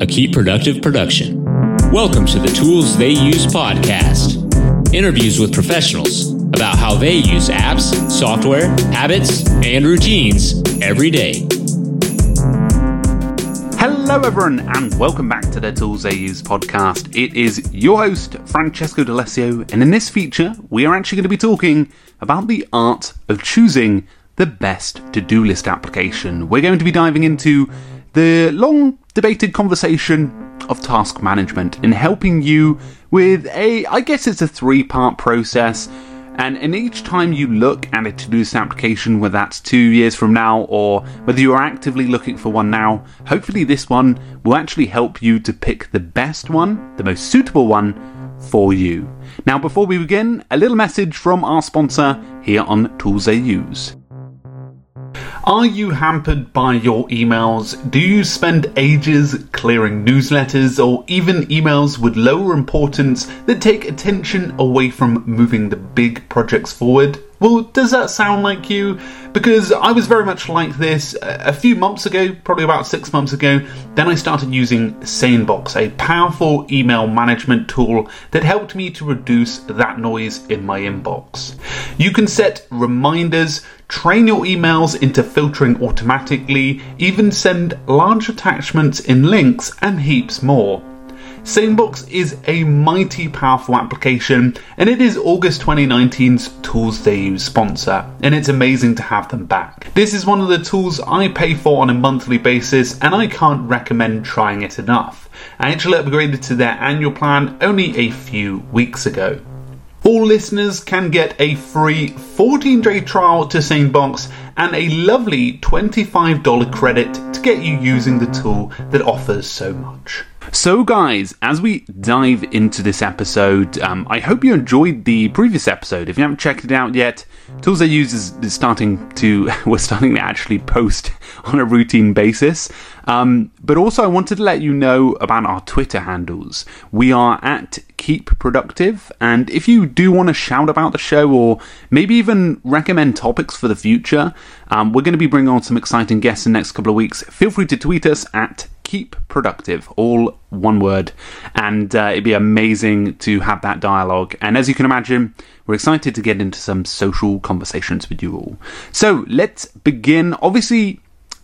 a Keep Productive production. Welcome to the Tools They Use podcast. Interviews with professionals about how they use apps, software, habits, and routines every day. Hello, everyone, and welcome back to the Tools They Use podcast. It is your host, Francesco D'Alessio, and in this feature, we are actually going to be talking about the art of choosing the best to do list application. We're going to be diving into the long debated conversation of task management in helping you with a, I guess it's a three part process. And, in each time you look at a to do list application, whether that's two years from now or whether you're actively looking for one now, hopefully this one will actually help you to pick the best one, the most suitable one for you. Now, before we begin, a little message from our sponsor here on Tools They Use. Are you hampered by your emails? Do you spend ages clearing newsletters or even emails with lower importance that take attention away from moving the big projects forward? Well, does that sound like you? Because I was very much like this a few months ago, probably about six months ago. Then I started using Sanebox, a powerful email management tool that helped me to reduce that noise in my inbox. You can set reminders, train your emails into filtering automatically, even send large attachments in links, and heaps more. Sanebox is a mighty powerful application, and it is August 2019's Tools Use sponsor, and it's amazing to have them back. This is one of the tools I pay for on a monthly basis, and I can't recommend trying it enough. I actually upgraded to their annual plan only a few weeks ago. All listeners can get a free 14 day trial to Sanebox and a lovely $25 credit to get you using the tool that offers so much. So, guys, as we dive into this episode, um, I hope you enjoyed the previous episode. If you haven't checked it out yet, Tools I Use is, starting to, we're starting to actually post on a routine basis. Um, but also, I wanted to let you know about our Twitter handles. We are at Keep Productive, and if you do want to shout about the show or maybe even recommend topics for the future, um, we're going to be bringing on some exciting guests in the next couple of weeks. Feel free to tweet us at keep productive, all one word, and uh, it'd be amazing to have that dialogue. And as you can imagine, we're excited to get into some social conversations with you all. So let's begin. Obviously,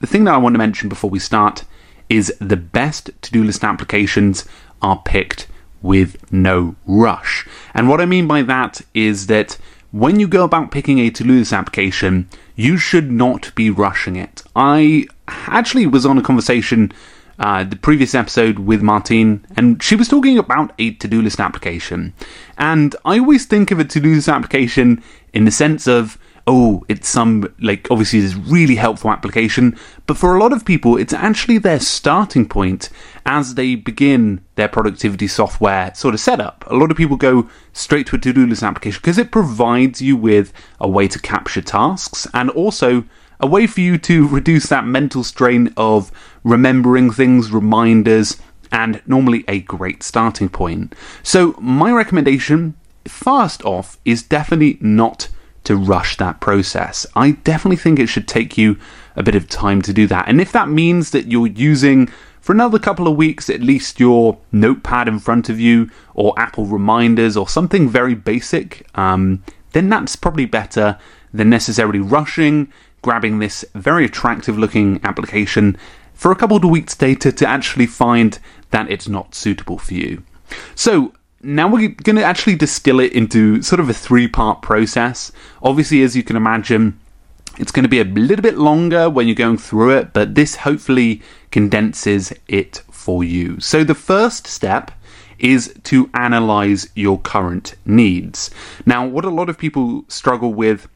the thing that I want to mention before we start is the best to do list applications are picked with no rush. And what I mean by that is that when you go about picking a to do list application, you should not be rushing it. I actually was on a conversation uh, the previous episode with Martine, and she was talking about a to do list application. And I always think of a to do list application in the sense of, oh, it's some, like, obviously, this really helpful application, but for a lot of people, it's actually their starting point as they begin their productivity software sort of setup. A lot of people go straight to a to do list application because it provides you with a way to capture tasks and also a way for you to reduce that mental strain of remembering things, reminders, and normally a great starting point. So, my recommendation, first off, is definitely not to rush that process. I definitely think it should take you a bit of time to do that. And if that means that you're using for another couple of weeks at least your notepad in front of you or Apple reminders or something very basic, um, then that's probably better than necessarily rushing grabbing this very attractive looking application for a couple of weeks data to actually find that it's not suitable for you. So now we're going to actually distill it into sort of a three part process. Obviously, as you can imagine, it's going to be a little bit longer when you're going through it, but this hopefully condenses it for you. So the first step is to analyze your current needs. Now, what a lot of people struggle with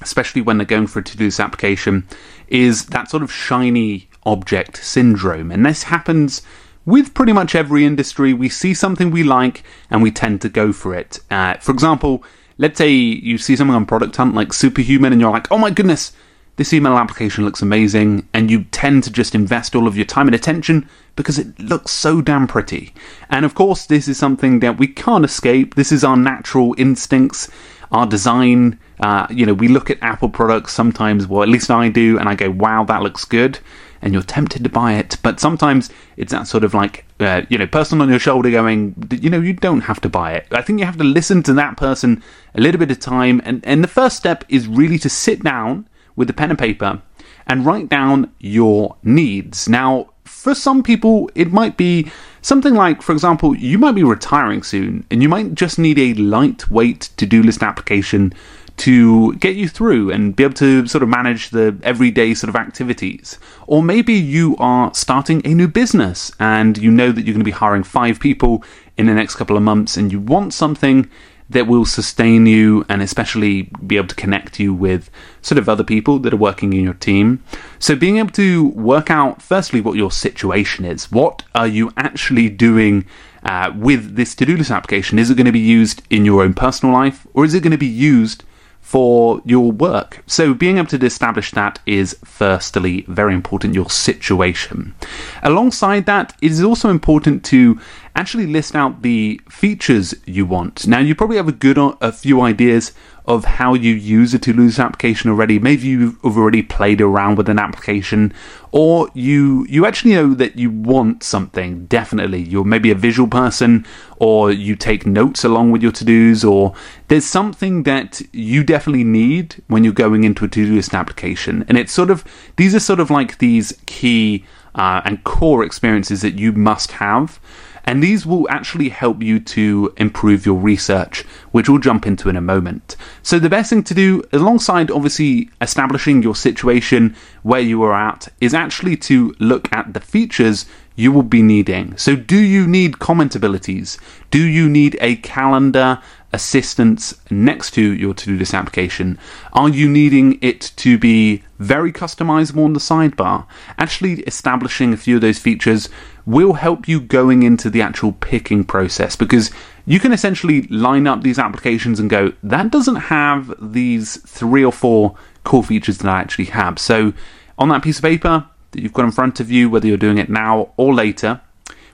especially when they're going for a to do application, is that sort of shiny object syndrome. And this happens with pretty much every industry. We see something we like and we tend to go for it. Uh, for example, let's say you see something on Product Hunt like Superhuman and you're like, oh my goodness, this email application looks amazing, and you tend to just invest all of your time and attention because it looks so damn pretty. And of course, this is something that we can't escape. This is our natural instincts, our design uh, you know, we look at Apple products sometimes, well, at least I do, and I go, wow, that looks good. and you're tempted to buy it, but sometimes it's that sort of like, uh, you know, person on your shoulder going, you know, you don't have to buy it. I think you have to listen to that person a little bit of time. And, and the first step is really to sit down with a pen and paper and write down your needs. Now, for some people, it might be something like, for example, you might be retiring soon and you might just need a lightweight to do list application to get you through and be able to sort of manage the everyday sort of activities. Or maybe you are starting a new business and you know that you're going to be hiring five people in the next couple of months and you want something that will sustain you and especially be able to connect you with sort of other people that are working in your team. So, being able to work out, firstly, what your situation is. What are you actually doing uh, with this to do list application? Is it going to be used in your own personal life or is it going to be used for your work. So, being able to establish that is firstly very important, your situation. Alongside that, it is also important to actually list out the features you want. Now, you probably have a good a few ideas of how you use a list application already. Maybe you've already played around with an application, or you you actually know that you want something. Definitely, you're maybe a visual person, or you take notes along with your to-dos, or there's something that you definitely need when you're going into a to-do list application. And it's sort of these are sort of like these key uh, and core experiences that you must have and these will actually help you to improve your research, which we'll jump into in a moment. So, the best thing to do, alongside obviously establishing your situation where you are at, is actually to look at the features you will be needing. So, do you need comment abilities? Do you need a calendar assistance next to your to do list application? Are you needing it to be very customizable on the sidebar? Actually, establishing a few of those features will help you going into the actual picking process because you can essentially line up these applications and go, that doesn't have these three or four core features that I actually have. So, on that piece of paper that you've got in front of you, whether you're doing it now or later,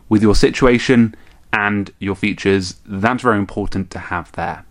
with your situation and your features, that's very important to have there.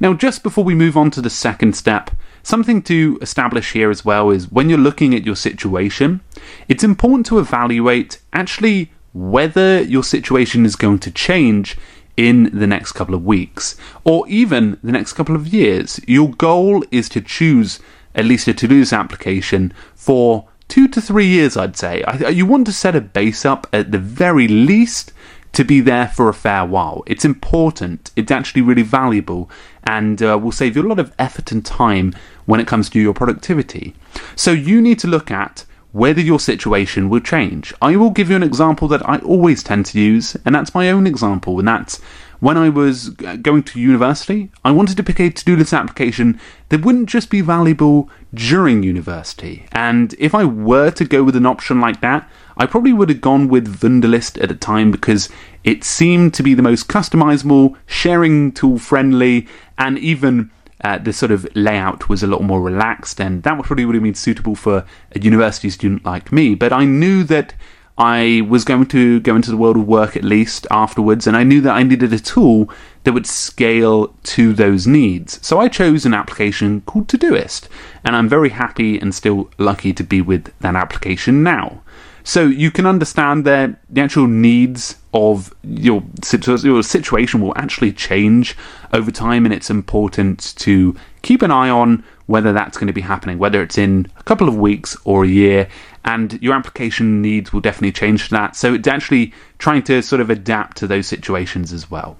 Now, just before we move on to the second step, something to establish here as well is when you're looking at your situation, it's important to evaluate actually whether your situation is going to change in the next couple of weeks or even the next couple of years. Your goal is to choose at least a to do application for two to three years, I'd say. You want to set a base up at the very least to be there for a fair while. It's important, it's actually really valuable, and uh, will save you a lot of effort and time when it comes to your productivity. So you need to look at whether your situation will change. I will give you an example that I always tend to use, and that's my own example, and that's when I was going to university, I wanted to pick a to do list application that wouldn't just be valuable during university. And if I were to go with an option like that, I probably would have gone with Wunderlist at the time because it seemed to be the most customizable, sharing tool friendly, and even uh, the sort of layout was a lot more relaxed, and that would probably would have been suitable for a university student like me. But I knew that I was going to go into the world of work at least afterwards, and I knew that I needed a tool that would scale to those needs. So I chose an application called Todoist, and I'm very happy and still lucky to be with that application now. So you can understand that the actual needs of your, your situation will actually change over time, and it's important to keep an eye on whether that's going to be happening, whether it's in a couple of weeks or a year, and your application needs will definitely change that. So it's actually trying to sort of adapt to those situations as well.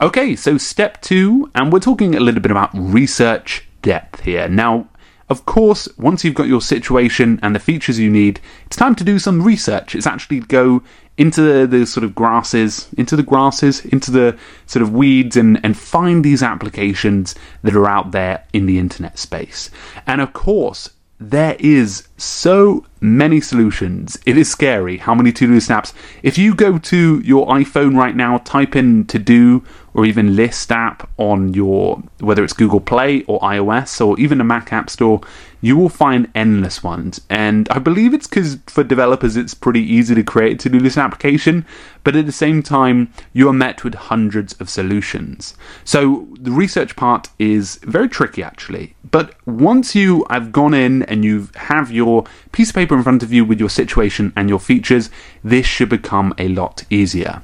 Okay, so step two, and we're talking a little bit about research depth here. Now, of course, once you've got your situation and the features you need, it's time to do some research. It's actually go into the, the, sort of grasses, into the grasses, into the sort of weeds, and, and find these applications that are out there in the internet space. And of course, there is so many solutions. It is scary how many to do snaps. If you go to your iPhone right now, type in to do or even List app on your whether it's Google Play or iOS or even a Mac App Store, you will find endless ones. And I believe it's because for developers it's pretty easy to create to do this application, but at the same time, you are met with hundreds of solutions. So the research part is very tricky actually. But once you have gone in and you have your piece of paper in front of you with your situation and your features, this should become a lot easier.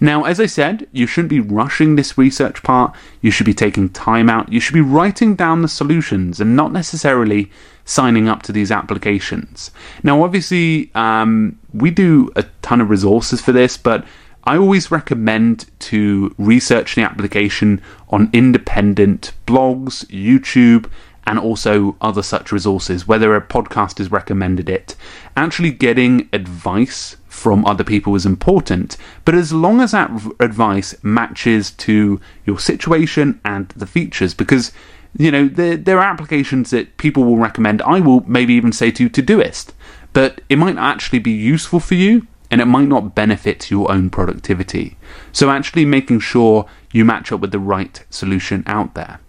Now, as I said, you shouldn't be rushing this research part. You should be taking time out. You should be writing down the solutions and not necessarily signing up to these applications. Now, obviously, um, we do a ton of resources for this, but I always recommend to research the application on independent blogs, YouTube, and also other such resources, whether a podcast has recommended it. Actually, getting advice from other people is important, but as long as that advice matches to your situation and the features, because you know there there are applications that people will recommend. I will maybe even say to Todoist, but it might not actually be useful for you, and it might not benefit your own productivity. So actually making sure you match up with the right solution out there.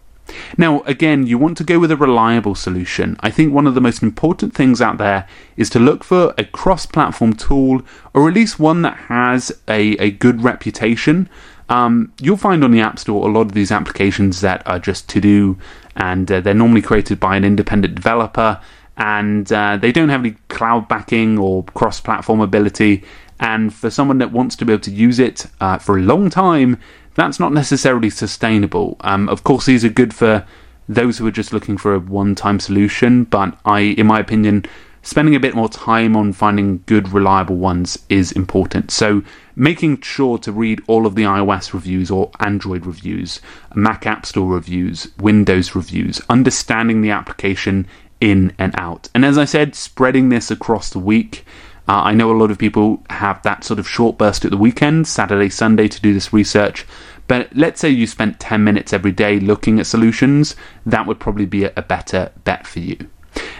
Now, again, you want to go with a reliable solution. I think one of the most important things out there is to look for a cross platform tool or at least one that has a, a good reputation. Um, you'll find on the App Store a lot of these applications that are just to do and uh, they're normally created by an independent developer and uh, they don't have any cloud backing or cross platform ability. And for someone that wants to be able to use it uh, for a long time, that's not necessarily sustainable. Um, of course, these are good for those who are just looking for a one time solution, but I, in my opinion, spending a bit more time on finding good, reliable ones is important. So, making sure to read all of the iOS reviews or Android reviews, Mac App Store reviews, Windows reviews, understanding the application in and out. And as I said, spreading this across the week. Uh, I know a lot of people have that sort of short burst at the weekend, Saturday, Sunday, to do this research. But let's say you spent 10 minutes every day looking at solutions, that would probably be a better bet for you.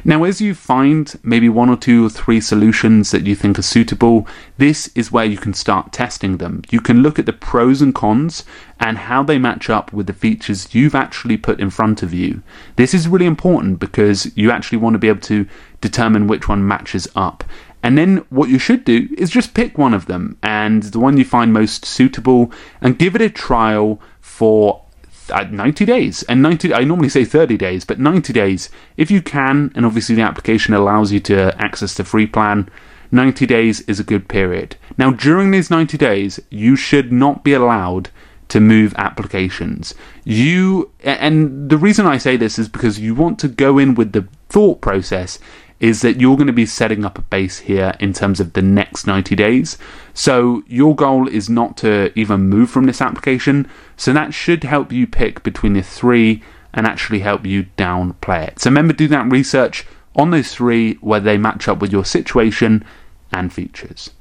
Now, as you find maybe one or two or three solutions that you think are suitable, this is where you can start testing them. You can look at the pros and cons and how they match up with the features you've actually put in front of you. This is really important because you actually want to be able to determine which one matches up. And then what you should do is just pick one of them and the one you find most suitable and give it a trial for uh, 90 days. And 90 I normally say 30 days, but 90 days if you can and obviously the application allows you to access the free plan. 90 days is a good period. Now during these 90 days, you should not be allowed to move applications. You and the reason I say this is because you want to go in with the thought process is that you're going to be setting up a base here in terms of the next 90 days. So your goal is not to even move from this application. So that should help you pick between the three and actually help you downplay it. So remember, do that research on those three where they match up with your situation and features.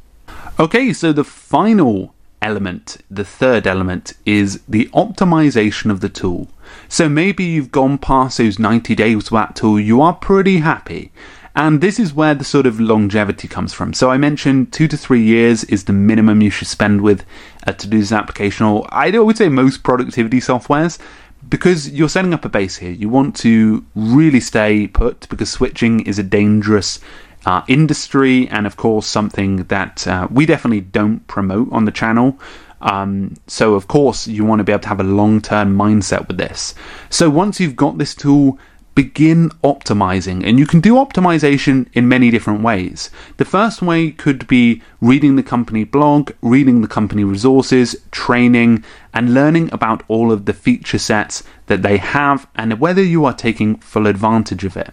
Okay, so the final element, the third element, is the optimization of the tool. So maybe you've gone past those 90 days with that tool, you are pretty happy. And this is where the sort of longevity comes from. So I mentioned two to three years is the minimum you should spend with a to do this application, or I would say most productivity softwares, because you're setting up a base here. You want to really stay put because switching is a dangerous uh, industry, and of course, something that uh, we definitely don't promote on the channel. Um, so, of course, you want to be able to have a long term mindset with this. So, once you've got this tool, begin optimizing. And you can do optimization in many different ways. The first way could be reading the company blog, reading the company resources, training, and learning about all of the feature sets that they have and whether you are taking full advantage of it.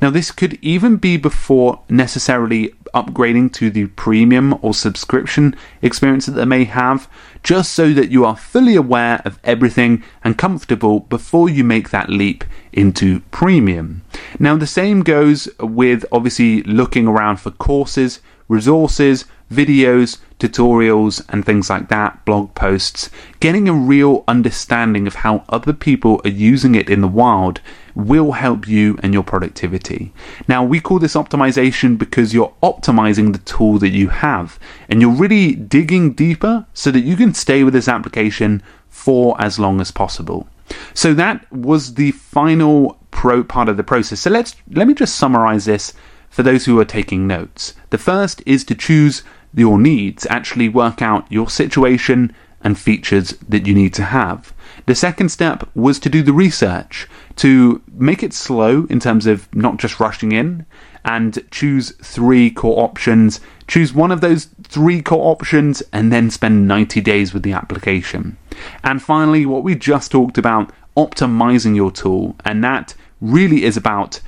Now, this could even be before necessarily upgrading to the premium or subscription experience that they may have, just so that you are fully aware of everything and comfortable before you make that leap into premium. Now, the same goes with obviously looking around for courses, resources, videos, tutorials, and things like that, blog posts, getting a real understanding of how other people are using it in the wild will help you and your productivity. Now, we call this optimization because you're optimizing the tool that you have and you're really digging deeper so that you can stay with this application for as long as possible. So that was the final pro part of the process. So let's let me just summarize this for those who are taking notes. The first is to choose your needs, actually work out your situation and features that you need to have. The second step was to do the research, to make it slow in terms of not just rushing in, and choose three core options. Choose one of those three core options and then spend 90 days with the application. And finally, what we just talked about, optimizing your tool. And that really is about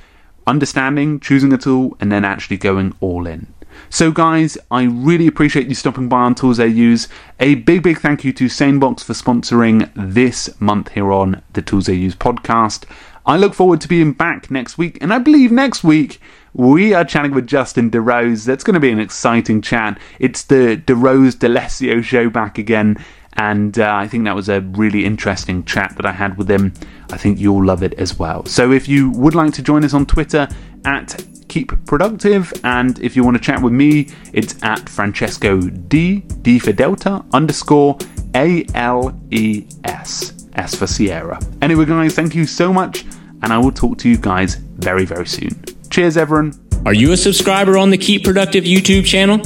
understanding, choosing a tool, and then actually going all in. So, guys, I really appreciate you stopping by on Tools They Use. A big, big thank you to Sanebox for sponsoring this month here on the Tools They Use podcast. I look forward to being back next week, and I believe next week we are chatting with Justin DeRose. That's going to be an exciting chat. It's the DeRose D'Alessio show back again, and uh, I think that was a really interesting chat that I had with him. I think you'll love it as well. So if you would like to join us on Twitter at keep productive. And if you want to chat with me, it's at Francesco D, D for Delta, underscore A L E S, S for Sierra. Anyway, guys, thank you so much, and I will talk to you guys very, very soon. Cheers, everyone. Are you a subscriber on the Keep Productive YouTube channel?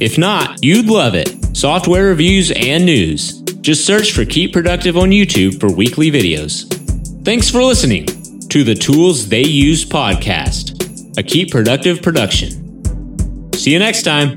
If not, you'd love it. Software reviews and news. Just search for Keep Productive on YouTube for weekly videos. Thanks for listening to the Tools They Use podcast a Keep Productive production. See you next time.